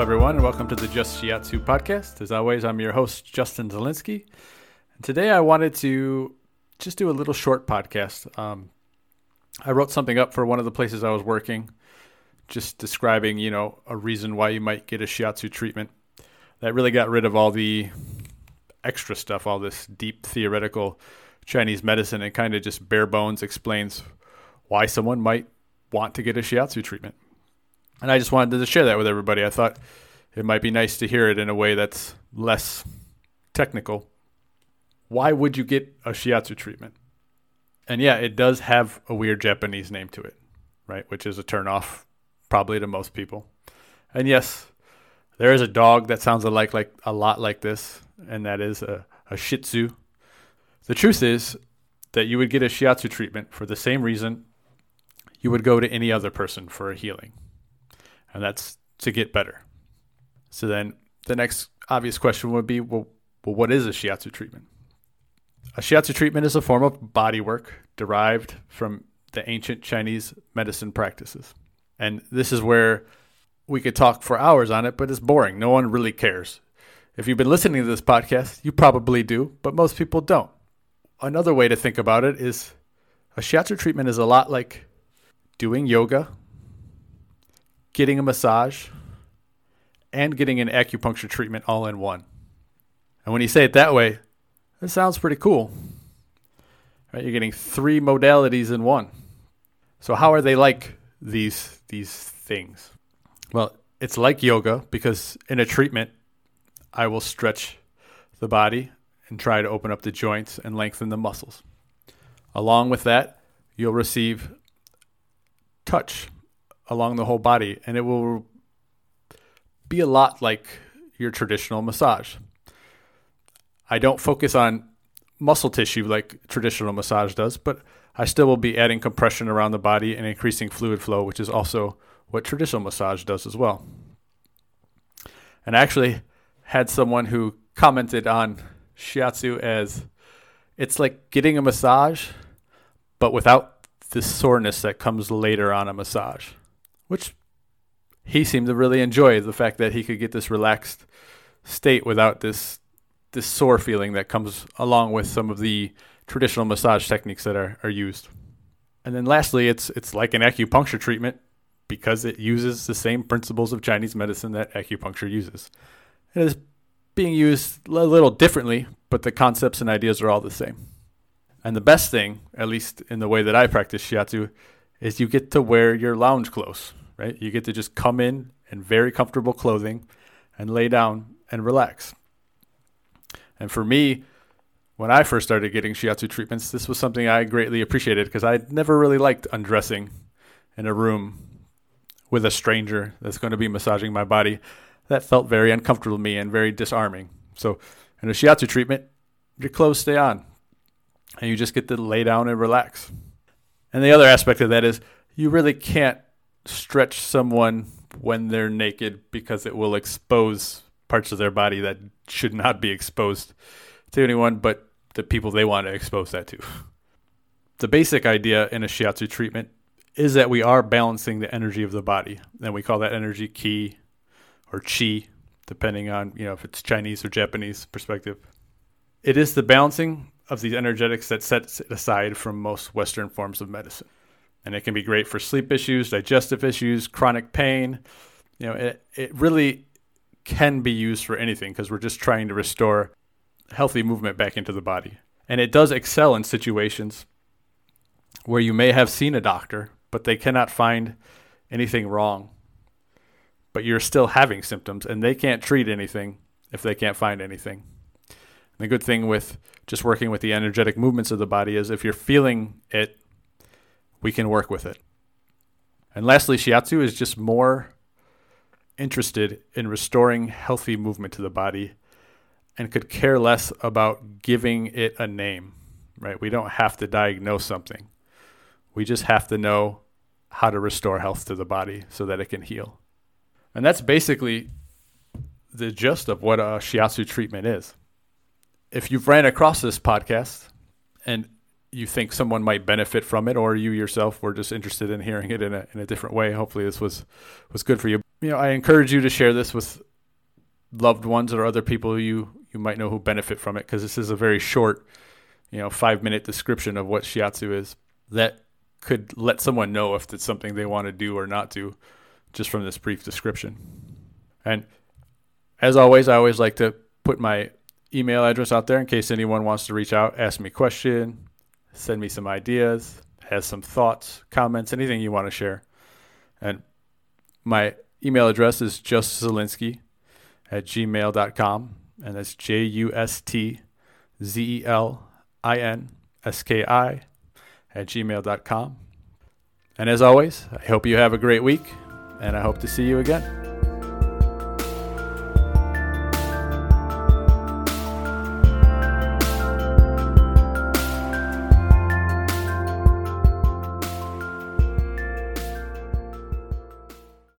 everyone, and welcome to the Just Shiatsu podcast. As always, I'm your host, Justin Zelinski. And today I wanted to just do a little short podcast. Um, I wrote something up for one of the places I was working, just describing, you know, a reason why you might get a shiatsu treatment. That really got rid of all the extra stuff, all this deep theoretical Chinese medicine, and kind of just bare bones explains why someone might want to get a shiatsu treatment. And I just wanted to share that with everybody. I thought it might be nice to hear it in a way that's less technical. Why would you get a shiatsu treatment? And yeah, it does have a weird Japanese name to it, right? Which is a turnoff probably to most people. And yes, there is a dog that sounds like like a lot like this, and that is a, a Shih Tzu. The truth is that you would get a shiatsu treatment for the same reason you would go to any other person for a healing, and that's to get better. So then the next obvious question would be, well, well what is a shiatsu treatment? A shiatsu treatment is a form of body work derived from the ancient Chinese medicine practices. And this is where we could talk for hours on it, but it's boring. No one really cares. If you've been listening to this podcast, you probably do, but most people don't. Another way to think about it is a shiatsu treatment is a lot like doing yoga, getting a massage, and getting an acupuncture treatment all in one. And when you say it that way, it sounds pretty cool. Right? You're getting three modalities in one. So how are they like these these things? Well, it's like yoga because in a treatment, I will stretch the body and try to open up the joints and lengthen the muscles. Along with that, you'll receive touch along the whole body, and it will be a lot like your traditional massage. I don't focus on muscle tissue like traditional massage does, but I still will be adding compression around the body and increasing fluid flow, which is also what traditional massage does as well. And I actually had someone who commented on shiatsu as it's like getting a massage, but without the soreness that comes later on a massage, which he seemed to really enjoy the fact that he could get this relaxed state without this this sore feeling that comes along with some of the traditional massage techniques that are, are used. And then lastly, it's it's like an acupuncture treatment because it uses the same principles of Chinese medicine that acupuncture uses. It is being used a little differently, but the concepts and ideas are all the same. And the best thing, at least in the way that I practice shiatsu, is you get to wear your lounge clothes, right? You get to just come in in very comfortable clothing and lay down and relax. And for me, when I first started getting shiatsu treatments, this was something I greatly appreciated because I never really liked undressing in a room with a stranger that's going to be massaging my body. That felt very uncomfortable to me and very disarming. So, in a shiatsu treatment, your clothes stay on and you just get to lay down and relax. And the other aspect of that is you really can't stretch someone when they're naked because it will expose parts of their body that should not be exposed to anyone but the people they want to expose that to. The basic idea in a shiatsu treatment is that we are balancing the energy of the body, and we call that energy ki or chi, depending on you know if it's Chinese or Japanese perspective. It is the balancing of these energetics that sets it aside from most Western forms of medicine, and it can be great for sleep issues, digestive issues, chronic pain. You know, it it really can be used for anything because we're just trying to restore healthy movement back into the body. And it does excel in situations where you may have seen a doctor, but they cannot find anything wrong. But you're still having symptoms, and they can't treat anything if they can't find anything. And the good thing with just working with the energetic movements of the body is if you're feeling it, we can work with it. And lastly, shiatsu is just more interested in restoring healthy movement to the body and could care less about giving it a name, right? We don't have to diagnose something. We just have to know how to restore health to the body so that it can heal. And that's basically the gist of what a shiatsu treatment is. If you've ran across this podcast and you think someone might benefit from it, or you yourself were just interested in hearing it in a, in a different way, hopefully this was, was good for you you know, I encourage you to share this with loved ones or other people you you might know who benefit from it because this is a very short, you know, five minute description of what shiatsu is that could let someone know if it's something they want to do or not do just from this brief description. And as always, I always like to put my email address out there in case anyone wants to reach out, ask me a question, send me some ideas, has some thoughts, comments, anything you want to share. And my email address is justzelinski at gmail.com. And that's J U S T Z E L I N S K I at gmail.com. And as always, I hope you have a great week, and I hope to see you again.